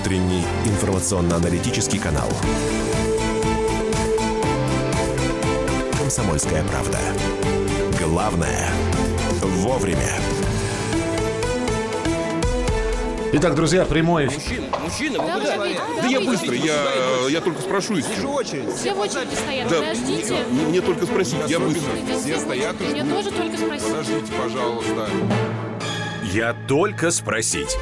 утренний информационно-аналитический канал. «Комсомольская правда». Главное – вовремя. Итак, друзья, прямой. Мужчина, мужчина, вы куда? Да я быстро, я, я только спрошу и все. очередь. Все в очереди стоят. Да, Подождите. мне, мне только спросить, я быстро. Все стоят и Мне ждут. тоже только спросить. Подождите, пожалуйста. Я только спросить.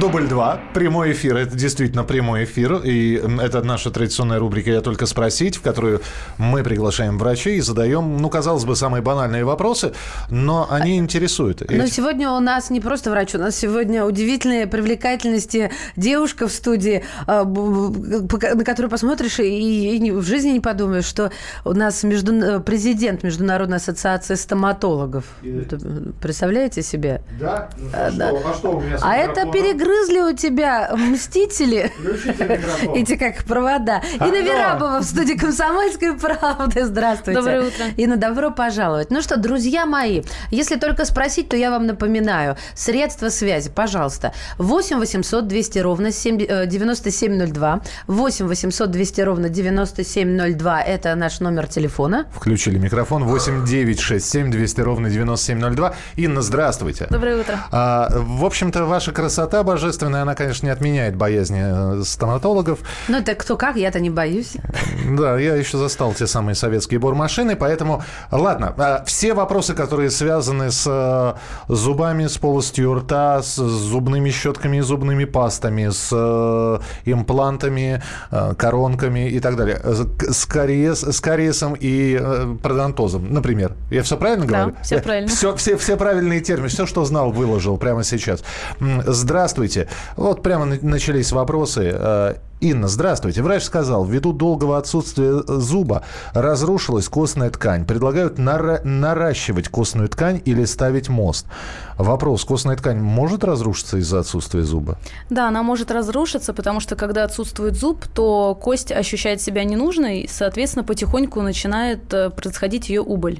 Дубль 2, прямой эфир. Это действительно прямой эфир. И это наша традиционная рубрика «Я только спросить», в которую мы приглашаем врачей и задаем, ну, казалось бы, самые банальные вопросы, но они интересуют. Но эти- сегодня у нас не просто врач, у нас сегодня удивительная привлекательности девушка в студии, а, на которую посмотришь и, в жизни не подумаешь, что у нас между, э, президент Международной ассоциации стоматологов. Представляете себе? Да? Ну, А, да. а что у меня А это микрофоном? Перегрызли у тебя мстители. Эти как провода. Инна Верабова в студии «Комсомольской правды». Здравствуйте. Доброе утро. Инна, добро пожаловать. Ну что, друзья мои, если только спросить, то я вам напоминаю. Средства связи, пожалуйста. 8 800 200 ровно 7, э, 9702. 8 800 200 ровно 9702. Это наш номер телефона. Включили микрофон 8 9 6 7 200 ровно 9702. Инна, здравствуйте. Доброе утро. А, в общем-то, ваша красота божественная, она, конечно, не отменяет боязни э, стоматологов. Ну, это кто как, я-то не боюсь. Да, я еще застал те самые советские бормашины, поэтому, ладно, а, все вопросы, которые связаны с э, зубами, с полостью рта, с зубными щетками и зубными пастами, с э, имплантами, коронками и так далее, С- кариес, с кариесом и пародонтозом, например. Я все правильно Да, говорю? всё правильно. Все, все, все правильные термины, все, что знал, выложил прямо сейчас. М, Здравствуйте. Вот прямо на- начались вопросы. Инна, здравствуйте. Врач сказал, ввиду долгого отсутствия зуба разрушилась костная ткань. Предлагают нара- наращивать костную ткань или ставить мост. Вопрос, костная ткань может разрушиться из-за отсутствия зуба? Да, она может разрушиться, потому что когда отсутствует зуб, то кость ощущает себя ненужной, соответственно, потихоньку начинает э, происходить ее убыль.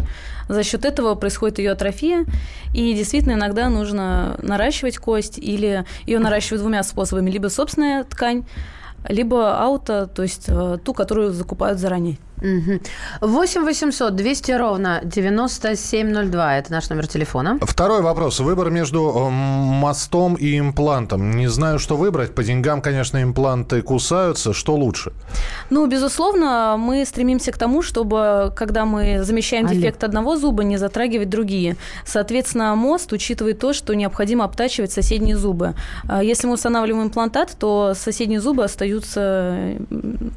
За счет этого происходит ее атрофия, и действительно иногда нужно наращивать кость, или ее наращивают двумя способами, либо собственная ткань, либо ауто, то есть э, ту, которую закупают заранее. Мгм. 8 800 200 ровно 9702. Это наш номер телефона. Второй вопрос. Выбор между э, мостом и имплантом. Не знаю, что выбрать. По деньгам, конечно, импланты кусаются. Что лучше? Ну, безусловно, мы стремимся к тому, чтобы, когда мы замещаем Алло. дефект одного зуба, не затрагивать другие. Соответственно, мост учитывает то, что необходимо обтачивать соседние зубы. А Если мы устанавливаем имплантат, то соседние зубы остаются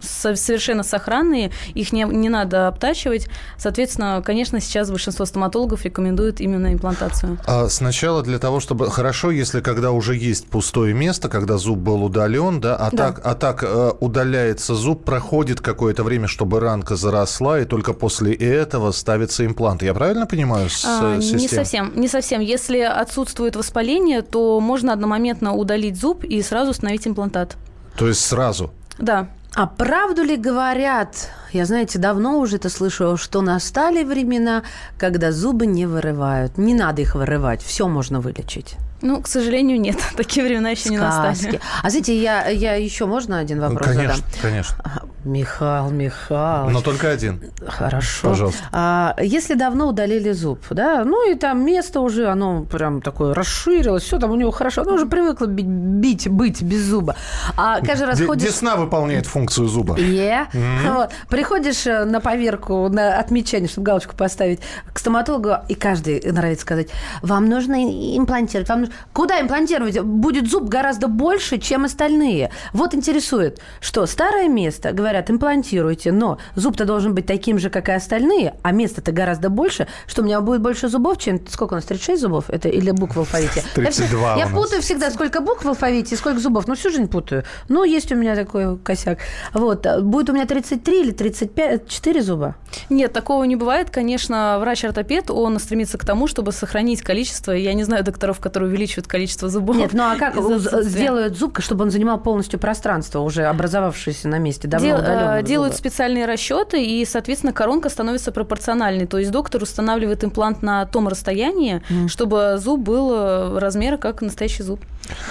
совершенно сохранные, их не, не надо обтачивать. Соответственно, конечно, сейчас большинство стоматологов рекомендуют именно имплантацию. А Сначала для того, чтобы хорошо, если когда уже есть пустое место, когда зуб был удален, да, а Да. так, а так э, удаляется зуб, проходит какое-то время, чтобы ранка заросла, и только после этого ставится имплант. Я правильно понимаю с, А, э, не системой? совсем, не совсем. Если отсутствует воспаление, то можно одномоментно удалить зуб и сразу установить имплантат. То есть сразу. Да. А правду ли говорят, я, знаете, давно уже это слышу, что настали времена, когда зубы не вырывают. Не надо их вырывать, все можно вылечить. Ну, к сожалению, нет. Такие времена еще не настали. Сказки. А знаете, я, я еще можно один вопрос конечно, задам? конечно. А, Михаил Михайлович. Но только один. Хорошо. Пожалуйста. А, если давно удалили зуб, да, ну и там место уже, оно прям такое расширилось, все там у него хорошо, оно уже привыкло бить, бить быть без зуба. А каждый раз Де- ходишь... Десна выполняет функцию зуба. Е. Вот. Приходишь э, на поверку, на отмечание, чтобы галочку поставить к стоматологу, и каждый нравится сказать, вам нужно имплантировать. Вам нужно... Куда имплантировать? Будет зуб гораздо больше, чем остальные. Вот интересует, что старое место, говорят, имплантируйте, но зуб-то должен быть таким же, как и остальные, а места-то гораздо больше, что у меня будет больше зубов, чем... Сколько у нас, 36 зубов? Это или букв в алфавите? Я всё- 32 Я нас. путаю всегда, сколько букв в алфавите и сколько зубов. Ну, всю жизнь путаю. Ну, есть у меня такой косяк. Вот. а Будет у меня 33 или 35, 4 зуба? Нет, такого не бывает. Конечно, врач-ортопед, он стремится к тому, чтобы сохранить количество. Я не знаю докторов, которые увеличивают количество зубов. Нет, ну а как сделают зуб, чтобы он занимал полностью пространство, уже образовавшееся на месте, давно Дел- э, делают зуба? специальные расчеты, и, соответственно, коронка становится пропорциональной. То есть доктор устанавливает имплант на том расстоянии, чтобы зуб был э, размера как настоящий зуб.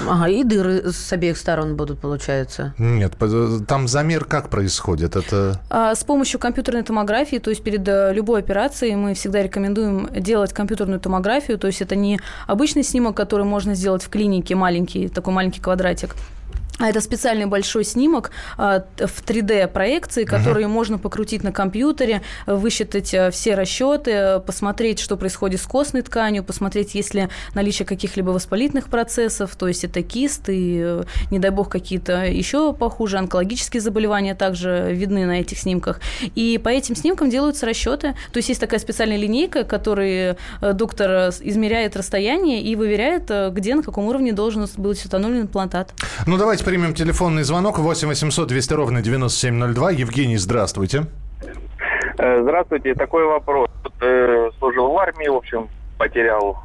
Ага, и дыры с обеих сторон будут, получается. Нет, по- там замер как происходит? Это... А С помощью компьютерной томографии, то есть перед э, любой операцией мы всегда рекомендуем делать компьютерную томографию, то есть это не обычный снимок, который можно сделать в клинике, маленький, такой маленький квадратик, это специальный большой снимок а, в 3D-проекции, которые можно покрутить на компьютере, высчитать э, все расчеты, посмотреть, что происходит с костной тканью, посмотреть, есть ли наличие каких-либо воспалительных процессов, то есть это кист и, э, не дай бог, какие-то еще похуже, онкологические заболевания также видны на этих снимках. И по этим снимкам делаются расчеты. То есть есть такая специальная линейка, которой э, доктор измеряет расстояние и выверяет, где, на каком уровне должен быть установлен имплантат. Ну, давайте примем телефонный звонок. 8 800 200 ровно 9702. Евгений, здравствуйте. Э, Здравствуйте, такой вопрос. Вот, э, служил в армии, в общем, потерял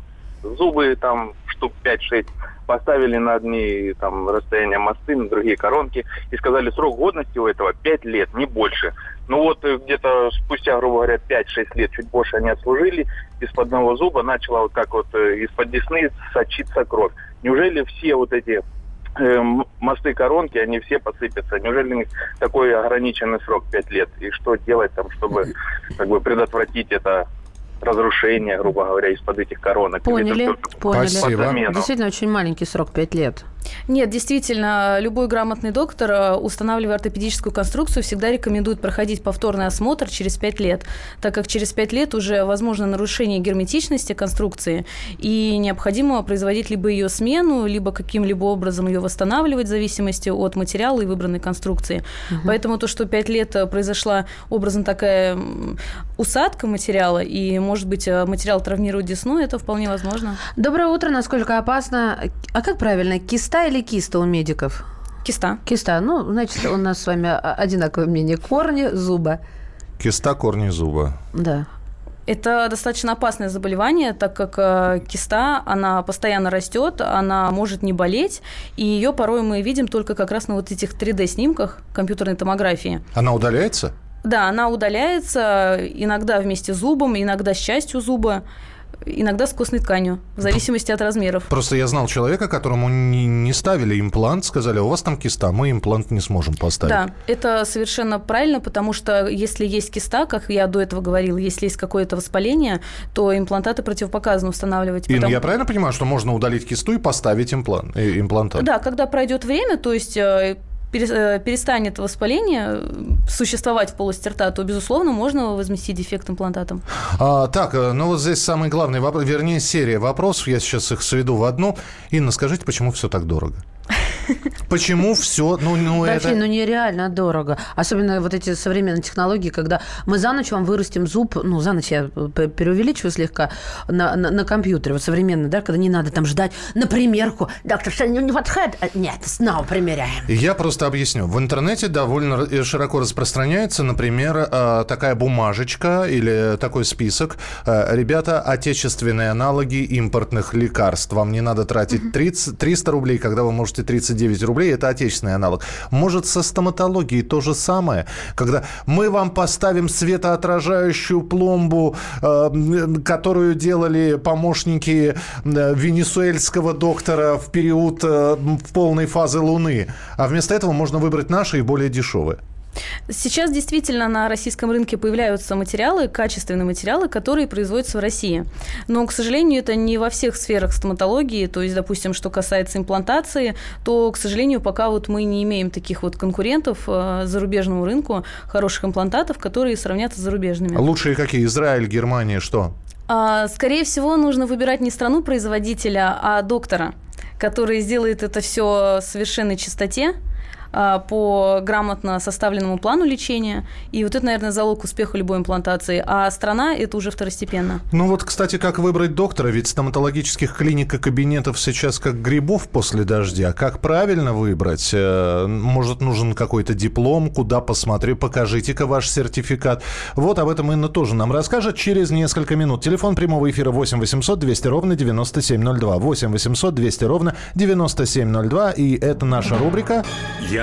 зубы, там штук 5-6, поставили на одни там расстояния мосты, на другие коронки, и сказали, срок годности у этого 5 лет, не больше. Ну вот э, где-то спустя, грубо говоря, 5-6 лет, чуть больше они отслужили, из-под одного зуба начала вот как вот э, из-под десны сочиться кровь. Неужели все вот эти э, мосты коронки, они все посыпятся. Неужели такой ограниченный срок 5 лет? И что делать там, чтобы как бы предотвратить это разрушение, грубо говоря, из-под этих коронок? Поняли, поняли. Спасибо. Действительно, очень маленький срок, 5 лет. Нет, действительно, любой грамотный доктор, э, устанавливая ортопедическую конструкцию, всегда рекомендует проходить повторный осмотр через 5 лет, так как через 5 лет уже возможно нарушение герметичности конструкции, и необходимо производить либо ее смену, либо каким-либо образом ее восстанавливать в зависимости от материала и выбранной конструкции. Поэтому то, что 5 лет э, произошла образно такая усадка материала, и, может быть, э, материал травмирует десну, это вполне возможно. Доброе утро. Насколько опасно? А как правильно, киста или киста у медиков? Киста. Киста. Ну, значит, у нас с вами а, одинаковое мнение. Корни зуба. Киста корни зуба. Да. Это достаточно опасное заболевание, так как э, киста, она постоянно растет, она может не болеть, и ее порой мы видим только как раз на вот этих 3D-снимках компьютерной томографии. Она удаляется? Да, она удаляется иногда вместе с зубом, иногда с частью зуба, иногда с костной тканью, в зависимости от размеров. Просто я знал человека, которому не, не ставили имплант, сказали, у вас там киста, мы имплант не сможем поставить. Да, это совершенно правильно, потому что если есть киста, как я до этого говорила, если есть какое-то воспаление, то имплантаты противопоказано устанавливать. Ин, потому- я правильно понимаю, что можно удалить кисту и поставить имплант, э, имплантат? Да, когда пройдет время, то есть э, перестанет воспаление э, существовать в полости рта, то, безусловно, можно возместить дефект имплантатом. А, так, э, ну вот здесь самый главный вопрос, вернее, серия вопросов, я сейчас их сведу в одну. Инна, скажите, почему все так дорого? Почему все, ну, ну Да, это... Фин, ну нереально дорого. Особенно вот эти современные технологии, когда мы за ночь вам вырастим зуб, ну, за ночь я преувеличиваю слегка, на, на, на компьютере, вот современный, да, когда не надо там ждать на примерку. Доктор, что не подходит? А, Нет, снова примеряем. Я просто объясню. В интернете довольно э, широко распространяется, например, э, такая бумажечка или такой список. Э, Ребята, отечественные аналоги импортных лекарств. Вам не надо тратить 30, 300 рублей, когда вы можете 39 рублей. Это отечественный аналог. Может, со стоматологией то же самое? Когда мы вам поставим светоотражающую пломбу, э, которую делали помощники э, венесуэльского доктора в период э, полной фазы Луны. А вместо этого можно выбрать наши и более дешевые. Сейчас действительно на российском рынке появляются материалы, качественные материалы, которые производятся в России. Но, к сожалению, это не во всех сферах стоматологии. То есть, допустим, что касается имплантации, то, к сожалению, пока вот мы не имеем таких вот конкурентов э, зарубежному рынку, хороших имплантатов, которые сравнятся с зарубежными. Лучшие какие? Израиль, Германия, что? А, Скорее всего, нужно выбирать не страну производителя, а доктора, который сделает это все в совершенной чистоте, а, по грамотно составленному плану лечения. И вот это, наверное, залог успеха любой имплантации. А страна – это уже второстепенно. Ну вот, кстати, как выбрать доктора? Ведь стоматологических клиник и кабинетов сейчас как грибов после дождя. Как правильно выбрать? Э, Может, нужен какой-то диплом? Куда посмотрю? Покажите-ка ваш сертификат. Вот об этом Инна тоже нам расскажет через несколько минут. Телефон прямого эфира 8 800 200 ровно 9702. 8 800 200 ровно 9702. И это наша рубрика Я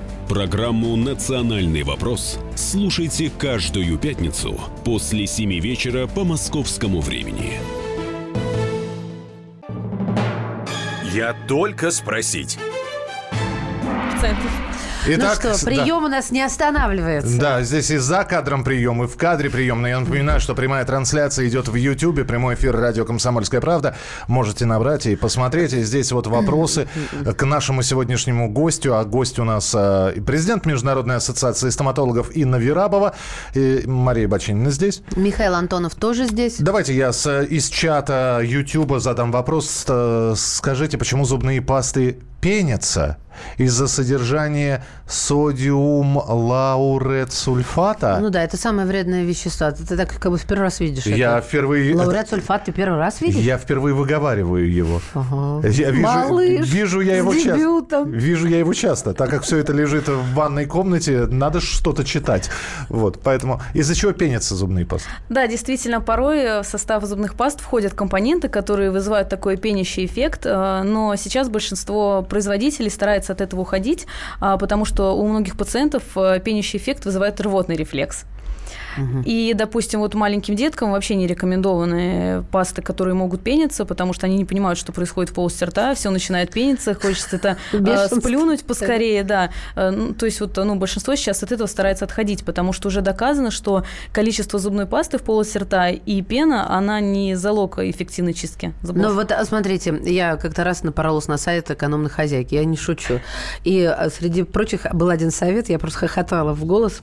Программу «Национальный вопрос» слушайте каждую пятницу после 7 вечера по московскому времени. Я только спросить. Центр. Итак, ну что, прием да. у нас не останавливается. Да, здесь и за кадром прием, и в кадре прием. Но я напоминаю, что прямая трансляция идет в YouTube, прямой эфир радио «Комсомольская правда». Можете набрать и посмотреть. И здесь вот вопросы к нашему сегодняшнему гостю. А гость у нас э, президент Международной ассоциации стоматологов Инна Верабова. И Мария Бачинина здесь. Михаил Антонов тоже здесь. Давайте я с, из чата YouTube задам вопрос. Э, Скажите, почему зубные пасты пенятся из-за содержания содиум лаурет сульфата? Ну да, это самое вредное вещество. Ты, ты так как бы в первый раз видишь Я это. впервые... Лауреат сульфат ты первый раз видишь? Я впервые выговариваю его. Ага. Я вижу, Малыш, вижу я его часто. Вижу я его часто. Так как все это лежит в ванной комнате, надо что-то читать. Вот, поэтому из-за чего пенятся зубные пасты? Да, действительно, порой в состав зубных паст входят компоненты, которые вызывают такой пенящий эффект, э, но сейчас большинство производителей старается от этого уходить, а, потому что у многих пациентов э, пенящий эффект вызывает рвотный рефлекс. И, допустим, вот маленьким деткам вообще не рекомендованы пасты, которые могут пениться, потому что они не понимают, что происходит в полости рта, все начинает пениться, хочется это э, сплюнуть поскорее, да. Э, ну, То есть вот ну, большинство сейчас от этого старается отходить, потому что уже доказано, что количество зубной пасты в полости рта и пена, она не залог эффективной чистки зубов. Ну вот а, смотрите, я как-то раз напоролась на сайт экономной хозяйки, я не шучу. И а, среди прочих был один совет, я просто хохотала в голос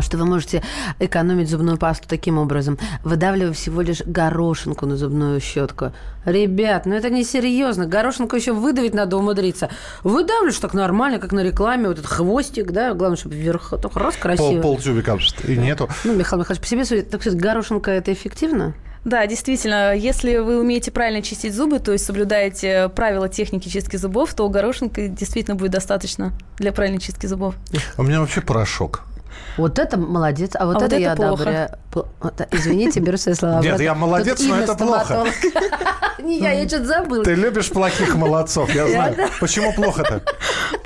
что вы можете экономить зубную пасту таким образом, выдавливая всего лишь горошинку на зубную щетку. Ребят, ну это не серьезно. Горошинку еще выдавить надо умудриться. Выдавливаешь так нормально, как на рекламе, вот этот хвостик, да, главное, чтобы вверх так раз красиво. Пол, полтюбика и нету. Ну, Михаил Михайлович, по себе судит. Так сказать, горошинка это эффективно? Да, действительно, если вы умеете правильно чистить зубы, то есть соблюдаете правила техники чистки зубов, то горошинка действительно будет достаточно для правильной чистки зубов. У меня вообще порошок. Вот это молодец, а вот А это, вот это я плохо. одобряю. Извините, беру свои слова Нет, я молодец, но это плохо. Не я, я что-то забыла. Ты любишь плохих молодцов, я знаю. Почему плохо-то?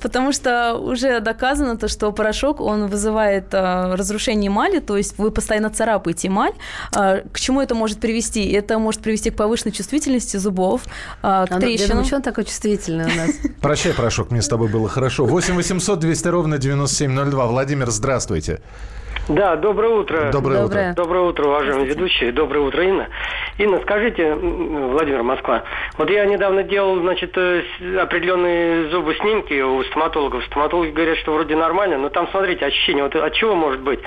Потому что уже доказано то, что порошок, он вызывает э, разрушение эмали, то есть вы постоянно царапаете эмаль. Э, к чему это может привести? Это может привести к повышенной чувствительности зубов, э, к А ну, трещинам. что он такой чувствительный у нас? Прощай, порошок, мне с тобой было хорошо. 8 800 200 ровно 9702. Владимир, здравствуйте. Да, доброе утро. Доброе, Доброе. утро. Доброе утро, уважаемые ведущие. Доброе утро, Инна. Инна, скажите, Владимир Москва, вот я недавно делал, значит, э, с- определенные зубы снимки у стоматологов. Стоматологи говорят, что вроде нормально, но там, смотрите, ощущение, вот от чего может быть?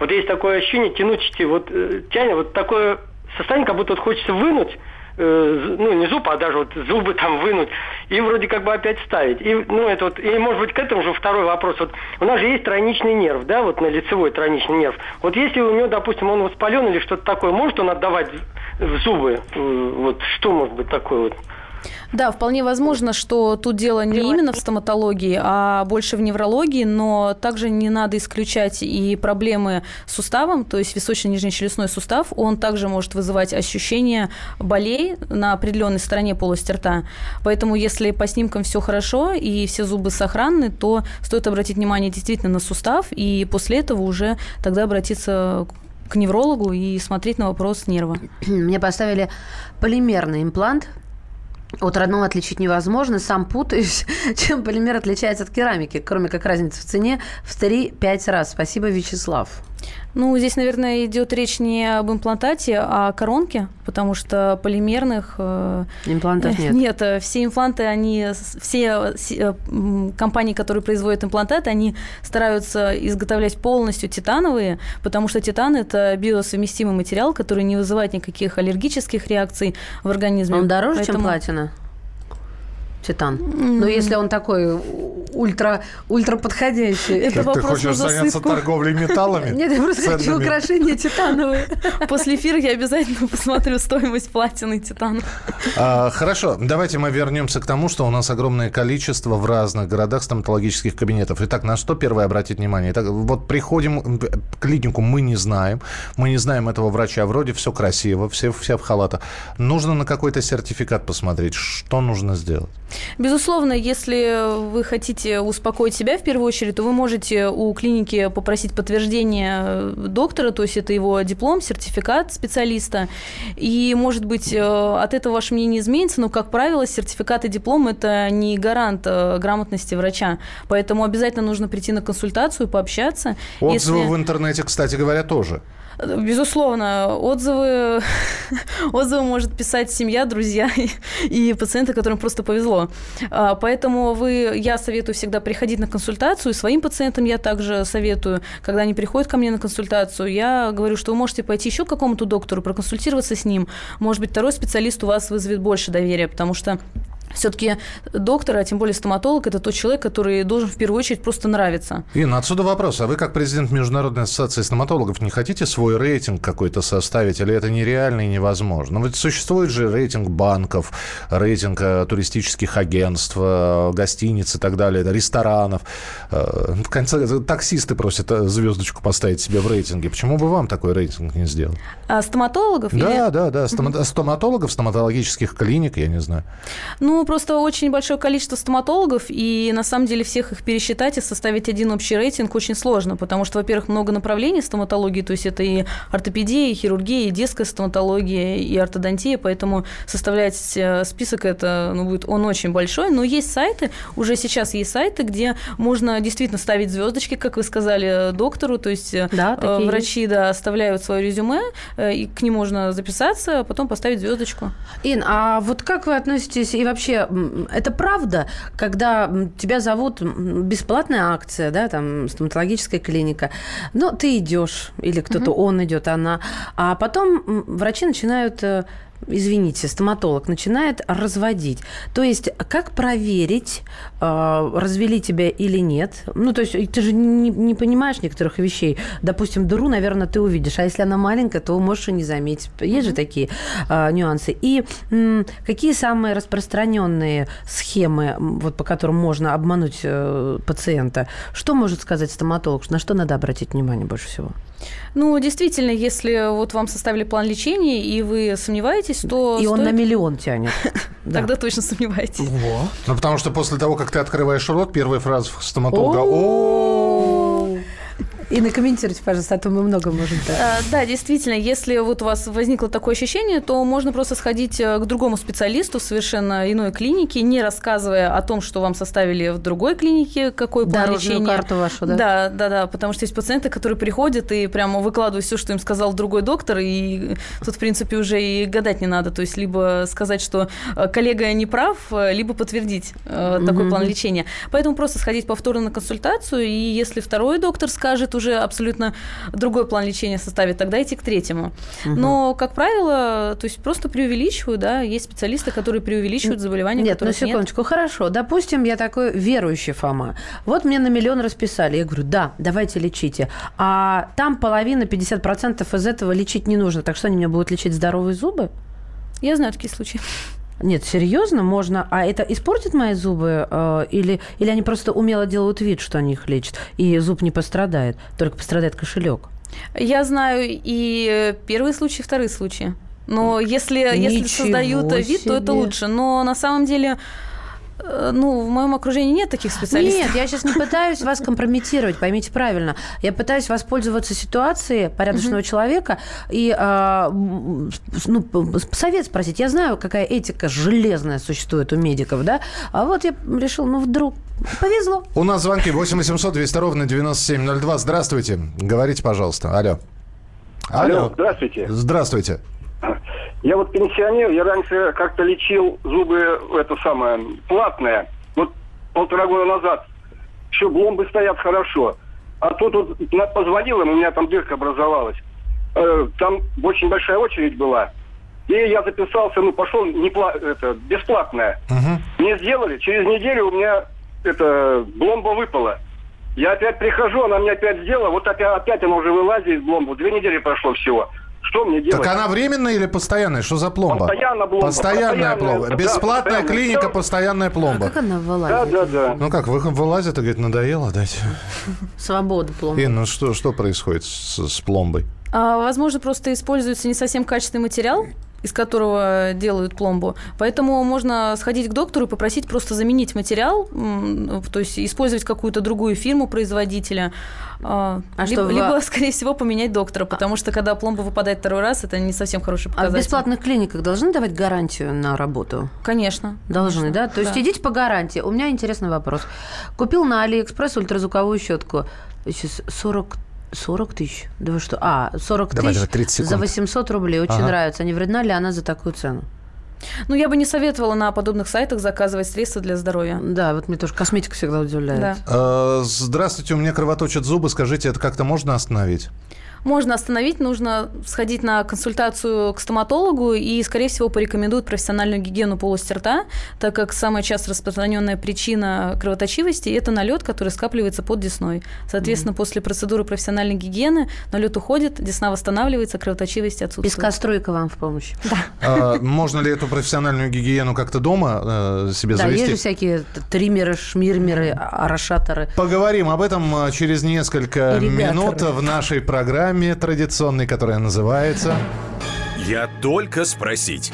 Вот есть такое ощущение, тянучести, вот э, тянет, вот такое состояние, как будто вот хочется вынуть, э, ну, не зуб, а даже вот зубы там вынуть, и вроде как бы опять ставить. И, ну, это вот, и, может быть, к этому же второй вопрос. Вот у нас же есть тройничный нерв, да, вот на лицевой тройничный нерв. Вот если у него, допустим, он воспален или что-то такое, может он отдавать в зубы? Э, Вот что может быть такое вот? Да, вполне возможно, что тут дело не именно в стоматологии, а больше в неврологии, но также не надо исключать и проблемы с суставом, то есть височно-нижнечелюстной сустав, он также может вызывать ощущение болей на определенной стороне полости рта. Поэтому если по снимкам все хорошо и все зубы сохранны, то стоит обратить внимание действительно на сустав, и после этого уже тогда обратиться к неврологу и смотреть на вопрос нерва. Мне поставили полимерный имплант. От родного отличить невозможно. Сам путаюсь, чем полимер отличается от керамики, кроме как разницы в цене в 3-5 раз. Спасибо, Вячеслав. Ну, здесь, наверное, идет речь не об имплантате, а о коронке, потому что полимерных... э, Имплантов нет. Нет, э, все импланты, они, все э, компании, которые производят имплантаты, они стараются изготовлять полностью титановые, потому что титан – это биосовместимый материал, который не вызывает никаких аллергических реакций в организме. Он дороже, чем Поэтому- платина? Титан. Ну, если он такой ультра, ультра подходящий. Это Ты вопрос хочешь на заняться торговлей металлами? Нет, я просто хочу украшения титановые. После эфира я обязательно посмотрю стоимость платины титана. А, Хорошо, давайте мы вернемся к тому, что у нас огромное количество в разных городах стоматологических кабинетов. Итак, на что первое обратить внимание? Итак, вот приходим в клинику, мы не знаем, мы не знаем этого врача, вроде все красиво, все, все в халатах. Нужно на какой-то сертификат посмотреть, что нужно сделать. Безусловно, если вы хотите успокоить себя в первую очередь, то вы можете у клиники попросить подтверждение доктора, то есть это его диплом, сертификат специалиста. И, может быть, э, от этого ваше мнение изменится, но, как правило, сертификат и диплом – это не гарант э, грамотности врача. Поэтому обязательно нужно прийти на консультацию, пообщаться. Отзывы Если- в интернете, кстати говоря, тоже. Безусловно, отзывы, отзывы может писать семья, друзья и, и пациенты, которым просто повезло. А, Поэтому вы, я советую всегда приходить на консультацию. Своим пациентам я также советую, когда они приходят ко мне на консультацию, я говорю, что вы можете пойти еще к какому-то доктору, проконсультироваться с ним. Может быть, второй специалист у вас вызовет больше доверия, потому что все-таки доктор, а тем более стоматолог, это тот человек, который должен в первую очередь просто нравиться. Инна, отсюда вопрос. А вы, как президент Международной ассоциации стоматологов, не хотите свой рейтинг какой-то составить? Или это нереально и невозможно? Ведь существует же рейтинг банков, рейтинг э, туристических агентств, э, гостиниц и так далее, ресторанов. Э, в конце таксисты просят звездочку поставить себе в рейтинге. Почему бы вам такой рейтинг не сделать? А стоматологов? или- Да, да, да. Стома- Стоматологов, стоматологических клиник, я не знаю. Ну, просто очень большое количество стоматологов, и на самом деле всех их пересчитать и составить один общий рейтинг очень сложно, потому что, во-первых, много направлений стоматологии, то есть это и ортопедия, и хирургия, и детская стоматология, и ортодонтия, поэтому составлять э, список это, ну, будет он очень большой, но есть сайты, уже сейчас есть сайты, где можно действительно ставить звездочки, как вы сказали, э, доктору, то есть э, Да, врачи, да, оставляют свое резюме, и к ним можно записаться, а потом поставить звездочку. Ин, а вот как вы относитесь и вообще, м, это правда, когда тебя зовут бесплатная акция, да, там стоматологическая клиника, но ты идешь или кто-то он идет, она, а потом врачи начинают э, извините, стоматолог начинает разводить. То есть, как проверить, э, развели тебя или нет? Ну, то есть, ты же не, не понимаешь некоторых вещей. Допустим, дыру, наверное, ты увидишь, а если она маленькая, то можешь и не заметить. Есть же такие э, нюансы. И какие самые распространенные схемы, вот, по которым можно обмануть э, пациента? Что может сказать стоматолог? На что надо обратить внимание больше всего? Ну, действительно, если вот вам составили план лечения, и вы сомневаетесь, то И он стоит- на миллион тянет. Да. Тогда точно сомневаетесь. Ну, потому что после того, как ты открываешь рот, первая фраза стоматолога «О, И накомментируйте, пожалуйста, а то мы много можем. так. А, Да, действительно, если вот у вас возникло такое ощущение, то можно просто сходить э, к другому специалисту в совершенно иной клинике, не рассказывая о том, что вам составили в другой клинике, какой план Дорожную лечения. карту вашу, да? Да, да, да, потому что есть пациенты, которые приходят и прямо выкладывают все, что им сказал другой доктор, и тут, в принципе, уже и гадать не надо. То есть либо сказать, что э, коллега не прав, э, либо подтвердить э, такой план лечения. Поэтому просто сходить повторно на консультацию, и если второй доктор скажет уже абсолютно другой план лечения составит, тогда идти к третьему. Но, как правило, то есть просто преувеличиваю, да, есть специалисты, которые преувеличивают заболевания, Нет, ну которых нет. секундочку, хорошо. Допустим, я такой верующий Фома. Вот мне на миллион расписали. Я говорю, да, давайте лечите. А там половина, 50% из этого лечить не нужно. Так что они мне будут лечить здоровые зубы? Я знаю такие случаи. Нет, серьезно, можно. А это испортит мои зубы? э, или, или они просто умело делают вид, что они их лечат, и зуб не пострадает, только пострадает кошелек? Я знаю и первые случаи, и вторые случаи. Но если, если создают вид, то это лучше. Но на самом деле, ну, в моем окружении нет таких специалистов. Нет, я сейчас не пытаюсь вас компрометировать, поймите правильно. Я пытаюсь воспользоваться ситуацией порядочного человека и с- ну, совет спросить. Я знаю, какая этика железная существует у медиков, да? А вот я решил, ну вдруг повезло. У нас звонки 8 800 200 ровно 9702. Здравствуйте. Говорите, пожалуйста. Алло. Алло, здравствуйте. Здравствуйте. Я вот пенсионер, я раньше как-то лечил зубы, это самое, платное. Вот полтора года назад. Еще бломбы стоят хорошо. А тут вот позвонил им, у меня там дырка образовалась. Э, Там очень большая очередь была. И я записался, ну, пошел не пла- это, бесплатное. Мне сделали, через неделю у меня это, бломба выпала. Я опять прихожу, она мне опять сделала, вот опять, опять она уже вылазит из бломбы. Две недели прошло всего. Что мне делать? Так она временная или постоянная? Что за пломба? Постоянно пломба. Постоянная пломба. Да, Бесплатная постоянно. клиника, постоянная пломба. А Как она Да, вылазит? да, да. Ну как, вы вылазит и говорит, надоело дать? Свобода пломба. Ин, ну что, что происходит с, с пломбой? А, возможно, просто используется не совсем качественный материал, из которого делают пломбу. Поэтому можно сходить к доктору и попросить просто заменить материал, то есть использовать какую-то другую фирму производителя. а, А либо, что, в- либо, скорее всего, поменять доктора, потому что когда пломба выпадает второй раз, это не совсем хороший А в показатель. бесплатных клиниках должны давать гарантию на работу? Конечно. Должны, конечно. да? То есть Да. идите по гарантии. У меня интересный вопрос. Купил на Алиэкспресс ультразвуковую щетку. Сейчас 40 40 тысяч? Да вы что? А, 40 Давай, тысяч давай, 30 секунд. за 800 рублей. Очень Ага. нравится. Не вредна ли она за такую цену? Ну, я бы не советовала на подобных сайтах заказывать средства для здоровья. Да, вот мне тоже косметика всегда удивляет. Да. Э, Здравствуйте, у меня кровоточат зубы. Скажите, это как-то можно остановить? Можно остановить, нужно сходить на консультацию к стоматологу и, скорее всего, порекомендуют профессиональную гигиену полости рта, так как самая часто распространенная причина кровоточивости – это налет, который скапливается под десной. Соответственно, после процедуры профессиональной гигиены налет уходит, десна восстанавливается, кровоточивость отсутствует. Пескоструйка вам в помощь. А, Можно ли эту профессиональную гигиену как-то дома э, себе Да, есть же завести? всякие триммеры, шмирмеры, арашаторы. Поговорим об этом э, через несколько Ирригаторы. минут в нашей программе традиционной, которая называется... Я только спросить.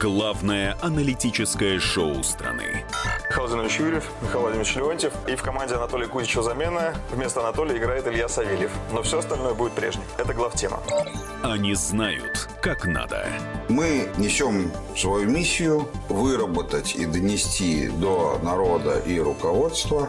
Главное аналитическое шоу страны. Михаил Владимирович Юрьев, Михаил Владимирович Леонтьев. И в команде Анатолия Кузичева замена. Вместо Анатолия играет Илья Савельев. Но все остальное будет прежним. Это главтема. Они знают, как надо. Мы несем свою миссию выработать и донести до народа и руководства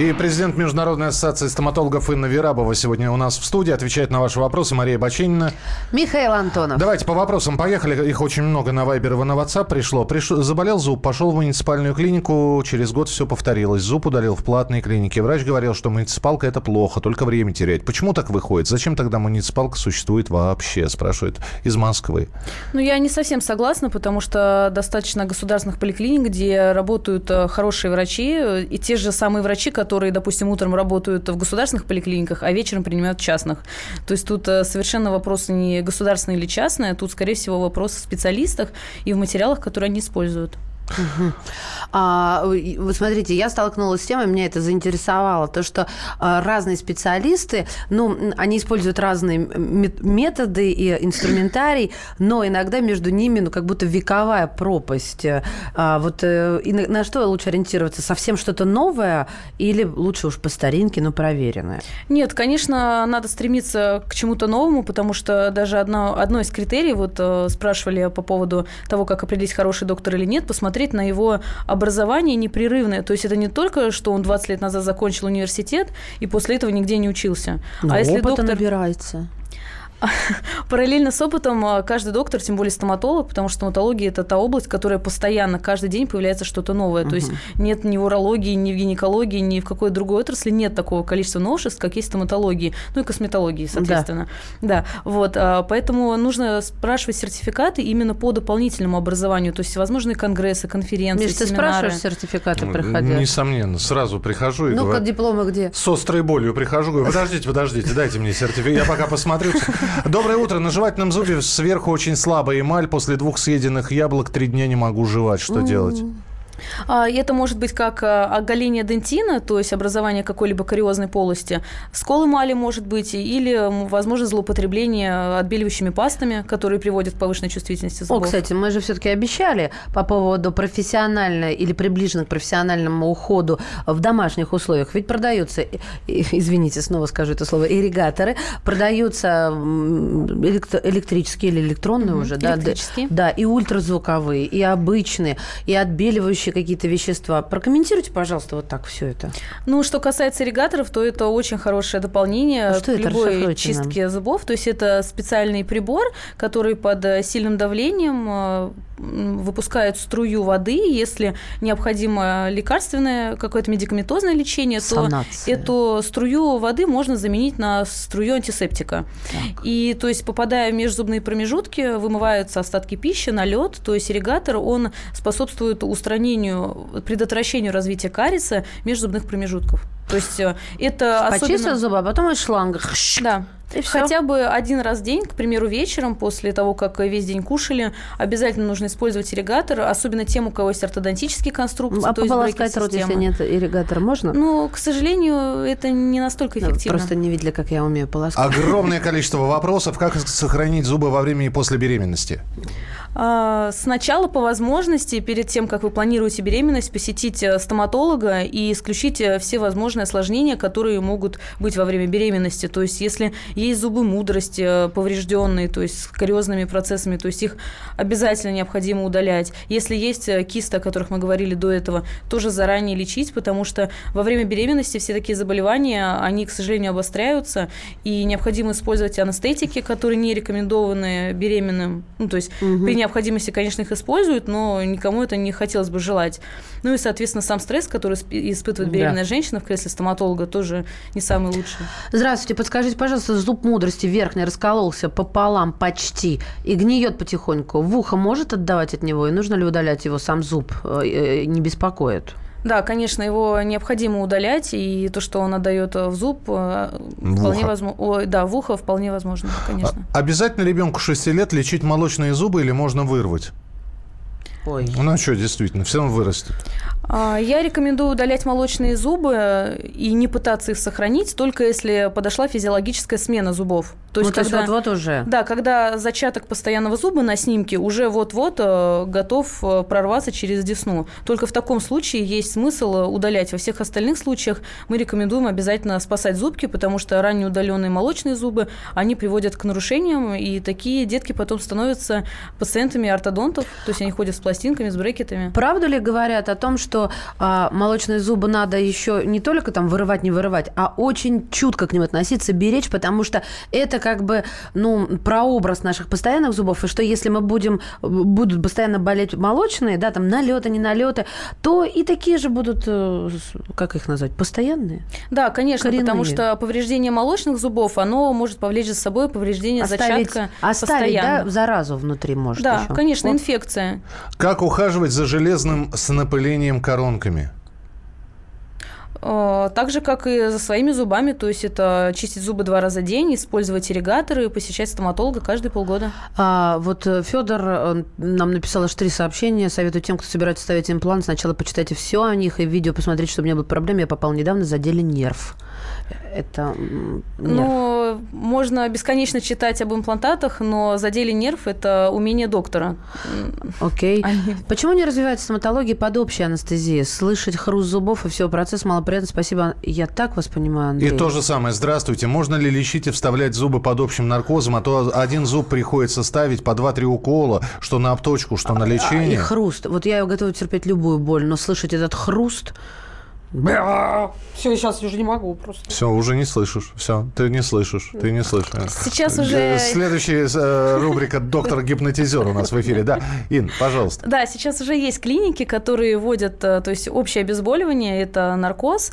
И президент Международной ассоциации стоматологов Инна Верабова сегодня у нас в студии. Отвечает на ваши вопросы Мария Баченина. Михаил Антонов. Давайте по вопросам поехали. Их очень много на Вайбер и на WhatsApp пришло. Приш- Заболел зуб, пошел в муниципальную клинику, через год все повторилось. Зуб удалил в платной клинике. Врач говорил, что муниципалка это плохо, только время терять. Почему так выходит? Зачем тогда муниципалка существует вообще? Спрашивает из Москвы. Ну, я не совсем согласна, потому что достаточно государственных поликлиник, где работают э, хорошие врачи, э, и те же самые врачи, которые, допустим, утром работают в государственных поликлиниках, а вечером принимают частных. То есть тут э, совершенно вопрос не государственный или частный, а тут, скорее всего, вопрос в специалистах и в материалах, которые они используют. А, и- вы смотрите, я столкнулась с тем, и меня это заинтересовало, то, что а, разные специалисты, ну, они используют разные мет- методы и инструментарий, но иногда между ними, ну, как будто вековая пропасть. А, вот э, и на, на что лучше ориентироваться? Совсем что-то новое или лучше уж по старинке, но проверенное? Нет, конечно, надо стремиться к чему-то новому, потому что даже одно, одно из критерий, вот э, спрашивали по поводу того, как определить, хороший доктор или нет, посмотреть на его образование непрерывное. То есть это не только, что он 20 лет назад закончил университет и после этого нигде не учился. Ну, а если опыта доктор... набирается. Параллельно с опытом а, каждый доктор, тем более стоматолог, потому что стоматология это та область, которая постоянно, каждый день появляется что-то новое. То есть нет ни в урологии, ни в гинекологии, ни в какой другой отрасли нет такого количества новшеств, как есть в стоматологии, ну и косметологии, соответственно. Да, вот, а, поэтому нужно спрашивать сертификаты именно по дополнительному образованию, то есть всевозможные конгрессы, конференции, Миш, ты семинары. спрашиваешь сертификаты, Ну, проходя? Несомненно. Сразу прихожу и Ну-ка, говорю... дипломы где? С острой болью прихожу, говорю, подождите, подождите, дайте мне сертификат, я пока посмотрю. Доброе утро. На жевательном зубе сверху очень слабая эмаль. После двух съеденных яблок три дня не могу жевать. Что делать? А, Это может быть как а, оголение дентина, то есть образование какой-либо кариозной полости, скол эмали может быть, или, возможно, злоупотребление отбеливающими пастами, которые приводят к повышенной чувствительности О, зубов. кстати, мы же все-таки обещали по поводу профессиональной или приближенной к профессиональному уходу в домашних условиях. Ведь продаются, извините, снова скажу это слово, ирригаторы, продаются электрические или электронные Мгм, уже, да, да, и ультразвуковые, и обычные, и отбеливающие действующие какие-то вещества. Прокомментируйте, пожалуйста, вот так все это. Ну, что касается ирригаторов, то это очень хорошее дополнение Ну, что к это? любой чистке зубов. То есть это специальный прибор, который под э, сильным давлением э, выпускает струю воды. Если необходимо лекарственное, какое-то медикаментозное лечение, то Санация. эту струю воды можно заменить на струю антисептика. И то есть, попадая в межзубные промежутки, вымываются остатки пищи, налет. То есть ирригатор, он способствует устранению, предотвращению развития кариеса межзубных промежутков. То есть э, это Почистил особенно... зубы, а потом из шланга. Да. И всё. Хотя бы один раз в день, к примеру, вечером, после того, как весь день кушали, обязательно нужно использовать ирригатор, особенно тем, у кого есть ортодонтические конструкции, А то есть пополоскать рот, если нет ирригатора, можно? Ну, к сожалению, это не настолько Ну, эффективно. Просто не видели, как я умею полоскать. Огромное количество вопросов. Как сохранить зубы во время и после беременности? А, Сначала по возможности, перед тем, как вы планируете беременность, посетить э, стоматолога и исключить э, все возможные осложнения, которые могут быть во время беременности. То есть, если есть зубы мудрости э, поврежденные, то есть с кариозными процессами, то есть их обязательно необходимо удалять. Если есть кисты, о которых мы говорили до этого, тоже заранее лечить, потому что во время беременности все такие заболевания, они, к сожалению, обостряются, и необходимо использовать анестетики, которые не рекомендованы беременным. Ну, то есть при необходимости, конечно, их используют, но никому это не хотелось бы желать. Ну и, соответственно, сам стресс, который исп- испытывает Да. беременная женщина в кресле стоматолога, тоже не самый лучший. Здравствуйте, подскажите, пожалуйста, зуб мудрости верхний раскололся пополам почти и гниет потихоньку. В ухо может отдавать от него? И нужно ли удалять его сам зуб? Э, э, Не беспокоит? Да, конечно, его необходимо удалять, и то, что он отдает в зуб, э, В вполне возможно. Да, в ухо вполне возможно, конечно. А- Обязательно ребенку 6 лет лечить молочные зубы или можно вырвать? Ой. Ну что, действительно, все равно вырастет. А, Я рекомендую удалять молочные зубы э, и не пытаться их сохранить, только если подошла физиологическая смена зубов. То Ну, есть, есть когда, вот-вот уже. Да, когда зачаток постоянного зуба на снимке уже вот-вот э, готов э, прорваться через десну. Только в таком случае есть смысл э, удалять. Во всех остальных случаях мы рекомендуем обязательно спасать зубки, потому что ранее удаленные молочные зубы, они приводят к нарушениям, и такие детки потом становятся пациентами ортодонтов, то есть они ходят с пластинками, с брекетами. Правда ли говорят о том, что а, молочные зубы надо еще не только там вырывать, не вырывать, а очень чутко к ним относиться, беречь, потому что это как бы, ну, прообраз наших постоянных зубов, и что если мы будем, будут постоянно болеть молочные, да, там налеты, не налеты, то и такие же будут, э, как их назвать, постоянные. Да, конечно, Коренные. потому что повреждение молочных зубов, оно может повлечь за собой повреждение Оставить, зачатка оставить да, постоянно. заразу внутри может Да, еще. конечно, Вот. инфекция. Как ухаживать за железным с напылением коронками? Э, Так же, как и за своими зубами, то есть это чистить зубы два раза в день, использовать ирригаторы, посещать стоматолога каждые полгода. А, вот Федор нам написал аж три сообщения. Советую тем, кто собирается ставить имплант, сначала почитайте все о них и видео посмотреть, чтобы не было проблем. Я попал недавно, задели нерв. Это нерв. Ну, можно бесконечно читать об имплантатах, но задели нерв – это умение доктора. Окей. Они- Почему не развивается стоматология под общей анестезией? Слышать хруст зубов и все, процесс малоприятный. Спасибо. Я так вас понимаю, Андрей. И то же самое. Здравствуйте. Можно ли лечить и вставлять зубы под общим наркозом? А то один зуб приходится ставить по 2-3 укола, что на обточку, что на А, И лечение. хруст. Вот я готова терпеть любую боль, но слышать этот хруст... Все, сейчас уже не могу просто. Все, уже не слышишь. Все, ты не слышишь. Ты не слышишь. Сейчас Э, уже- Следующая э, рубрика «Доктор-гипнотизер» у нас в эфире. Да, Ин, пожалуйста. Да, сейчас уже есть клиники, которые вводят, э, то есть общее обезболивание, это наркоз,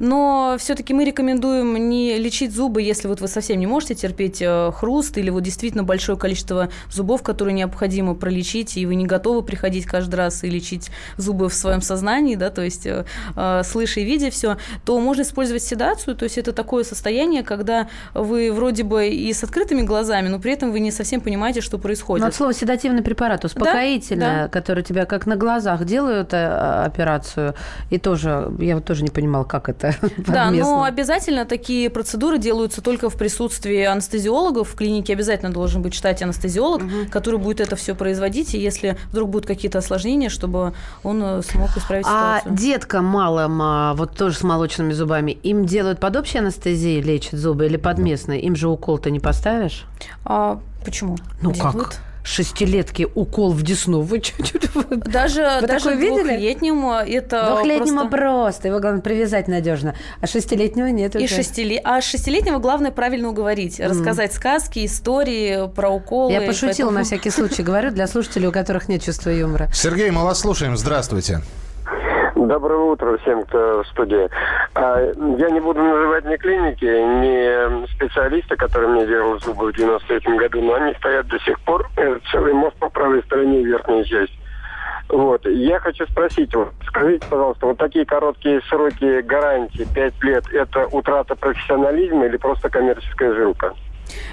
но все-таки мы рекомендуем не лечить зубы, если вот вы совсем не можете терпеть э, хруст или вот действительно большое количество зубов, которые необходимо пролечить, и вы не готовы приходить каждый раз и лечить зубы в своем сознании, да, то есть э, э, слыша и видя все, то можно использовать седацию, то есть это такое состояние, когда вы вроде бы и с открытыми глазами, но при этом вы не совсем понимаете, что происходит. Ну, от слова седативный препарат, успокоительное, да. который тебя как на глазах делают э, операцию. И тоже, я вот тоже не понимала, как это Да, но обязательно такие процедуры делаются только в присутствии анестезиологов. В клинике обязательно должен быть штате анестезиолог, который будет это все производить, и если вдруг будут какие-то осложнения, чтобы он э, смог исправить А ситуацию. деткам малым, а, вот тоже с молочными зубами, им делают под общей анестезией лечат зубы или под местной? Им же укол-то не поставишь? А почему? Ну Делают. как? шестилетки укол в десну. Вы чуть-чуть... Даже, Вы даже такое видели? двухлетнему это Двухлетнему просто... просто. Его главное привязать надежно. А шестилетнего нет. И уже. шестиле... А шестилетнего главное правильно уговорить. Рассказать сказки, истории про уколы. Я пошутила поэтому- на всякий случай, говорю, для слушателей, у которых нет чувства юмора. Сергей, мы вас слушаем. Здравствуйте. Доброе утро всем, кто в студии. А, Я не буду называть ни клиники, ни специалиста, который мне делал зубы в 93 году, но они стоят до сих пор. э, Целый мост по правой стороне, верхняя часть. Вот. Я хочу спросить, вот, скажите, пожалуйста, вот такие короткие сроки гарантии, 5 лет, это утрата профессионализма или просто коммерческая жилка?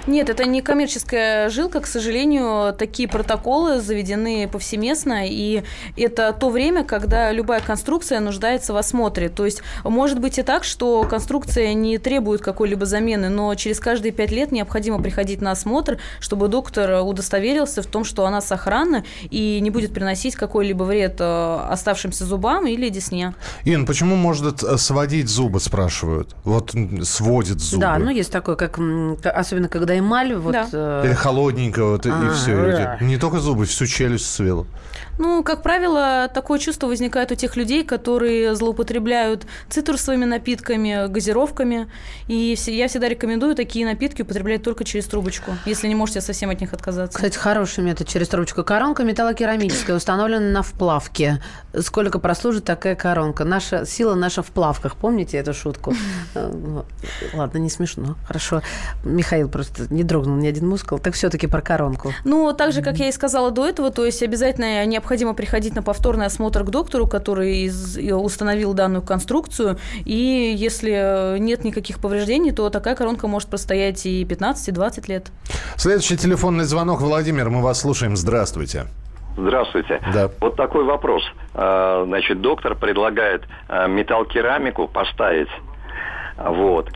Нет, это не коммерческая жилка. К сожалению, такие протоколы заведены повсеместно, и это то время, когда любая конструкция нуждается в осмотре. То есть может быть и так, что конструкция не требует какой-либо замены, но через каждые пять лет необходимо приходить на осмотр, чтобы доктор удостоверился в том, что она сохранна и не будет приносить какой-либо вред э, оставшимся зубам или десне. Ин, почему может э, сводить зубы, спрашивают? Вот сводит зубы. Да, ну есть такое, как к- особенно когда эмаль, вот. Да. э, Или холодненько, вот, и- и А, все. да. Не только зубы, всю челюсть свело. Ну, как правило, такое чувство возникает у тех людей, которые злоупотребляют цитрусовыми напитками, газировками. И я всегда рекомендую такие напитки употреблять только через трубочку, если не можете совсем от них отказаться. Кстати, хороший метод через трубочку. Коронка металлокерамическая установлена на вплавке. Сколько прослужит такая коронка? Наша сила наша в плавках. Помните эту шутку? Э. Ладно, не смешно. Хорошо. Михаил просто не дрогнул ни один мускул. Так все-таки про коронку. Ну, так же, как я и сказала до этого, то есть обязательно необходимо приходить на повторный осмотр к доктору, который из- и установил данную конструкцию. И если нет никаких повреждений, то такая коронка может простоять и 15, и 20 лет. Следующий телефонный звонок. Владимир, мы вас слушаем. Здравствуйте. Здравствуйте. Да. Вот такой вопрос. А, Значит, доктор предлагает а, металл-керамику поставить. Вот.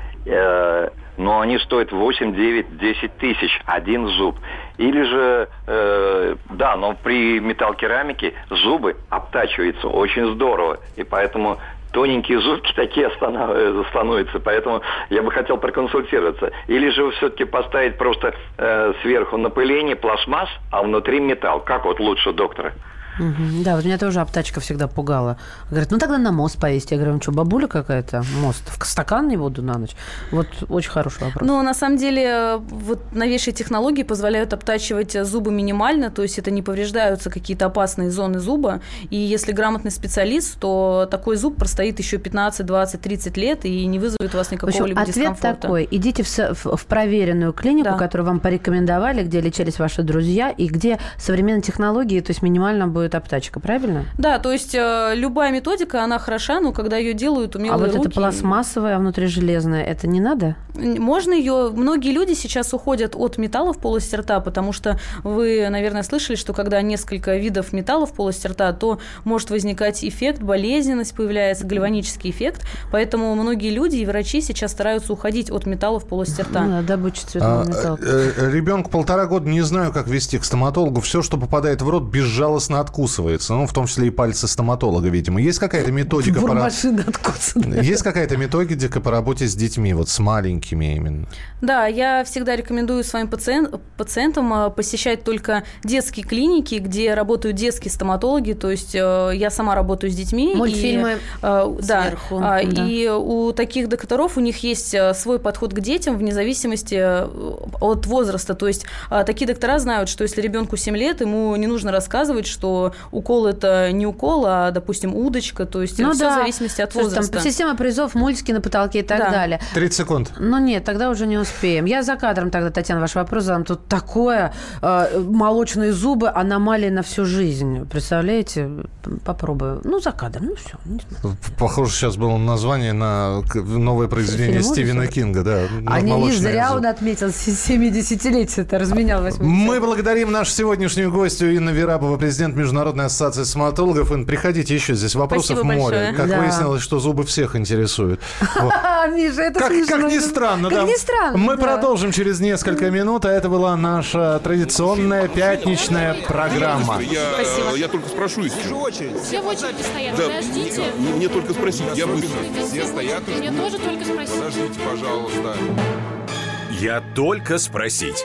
Но они стоят 8, 9, 10 тысяч один зуб. Или же, э, да, но при металл-керамике зубы обтачиваются очень здорово. И поэтому тоненькие зубки такие э, становятся. Поэтому я бы хотел проконсультироваться. Или же все-таки поставить просто э, сверху напыление пластмасс, а внутри металл. Как вот лучше, доктора? Мгм. Да, вот меня тоже обтачка всегда пугала. Говорит, ну тогда на мост повесить. Я говорю, ну что, бабуля какая-то? Мост. В стакан не буду на ночь. Вот очень хороший вопрос. Но на самом деле вот новейшие технологии позволяют обтачивать зубы минимально, то есть это не повреждаются какие-то опасные зоны зуба. И если грамотный специалист, то такой зуб простоит еще 15, 20, 30 лет и не вызовет у вас В никакого общем, либо ответ дискомфорта. такой. Идите в, в- в проверенную клинику, Да. которую вам порекомендовали, где лечились ваши друзья, и где современные технологии, то есть минимально будет обтачка, правильно? Да, то есть э, любая методика, она хороша, но когда ее делают умелые а вот руки... это пластмассовое, а внутри железное, это не надо? Можно ее... Многие люди сейчас уходят от металла в полости рта, потому что вы, наверное, слышали, что когда несколько видов металла в полости рта, то может возникать эффект, болезненность появляется, гальванический эффект. Поэтому многие люди и врачи сейчас стараются уходить от металла в полости рта. Ну, да, добыча цветного А, металла. э, э, ребенку полтора года не знаю, как вести к стоматологу. Все, что попадает в рот, безжалостно откусывается. Ну, в том числе и пальцы стоматолога, видимо. Есть какая-то методика по Есть какая-то методика по работе с детьми, вот с маленькими именно? Да, я всегда рекомендую своим пациен- пациентам э, посещать только детские клиники, где работают детские стоматологи. То есть э, я сама работаю с детьми. и, Мультфильмы э, да, сверху, а, да. И у таких докторов у них есть э, свой подход к детям вне зависимости э, от возраста. То есть э, такие доктора знают, что если ребенку 7 лет, ему не нужно рассказывать, что укол это не укол, а, допустим, удочка. То есть Ну все да. в зависимости от Слушай, возраста. Там система призов, мультики на потолке и так Да. далее. 30 секунд. Ну нет, тогда уже не успеем. Я за кадром тогда, Татьяна, ваш вопрос задам. Тут такое, э, молочные зубы, аномалия на всю жизнь. Представляете? Попробую. Ну, за кадром, ну все. Похоже, сейчас было название на новое произведение Фильм Стивена ужасов? Кинга. Да, А не, не «Молочные зря зубы». он отметил 70-летие, это разменял 80 Мы благодарим нашу сегодняшнюю гостью Инна Верабова, президент Международной ассоциации стоматологов. Инна, приходите еще, здесь вопросов Спасибо море. большое. Как Да. выяснилось, что зубы всех интересуют. Миша, это Как, смешно. как ни странно, Как да. ни странно, Мы да. продолжим через несколько минут, а это была наша традиционная пятничная программа. Я, Спасибо. я только спрошу очередь. Все в очереди стоят. Да, Подождите. мне, мне только спросить, я быстро. Все стоят Мне тоже только спросить. Подождите, пожалуйста. Я только спросить.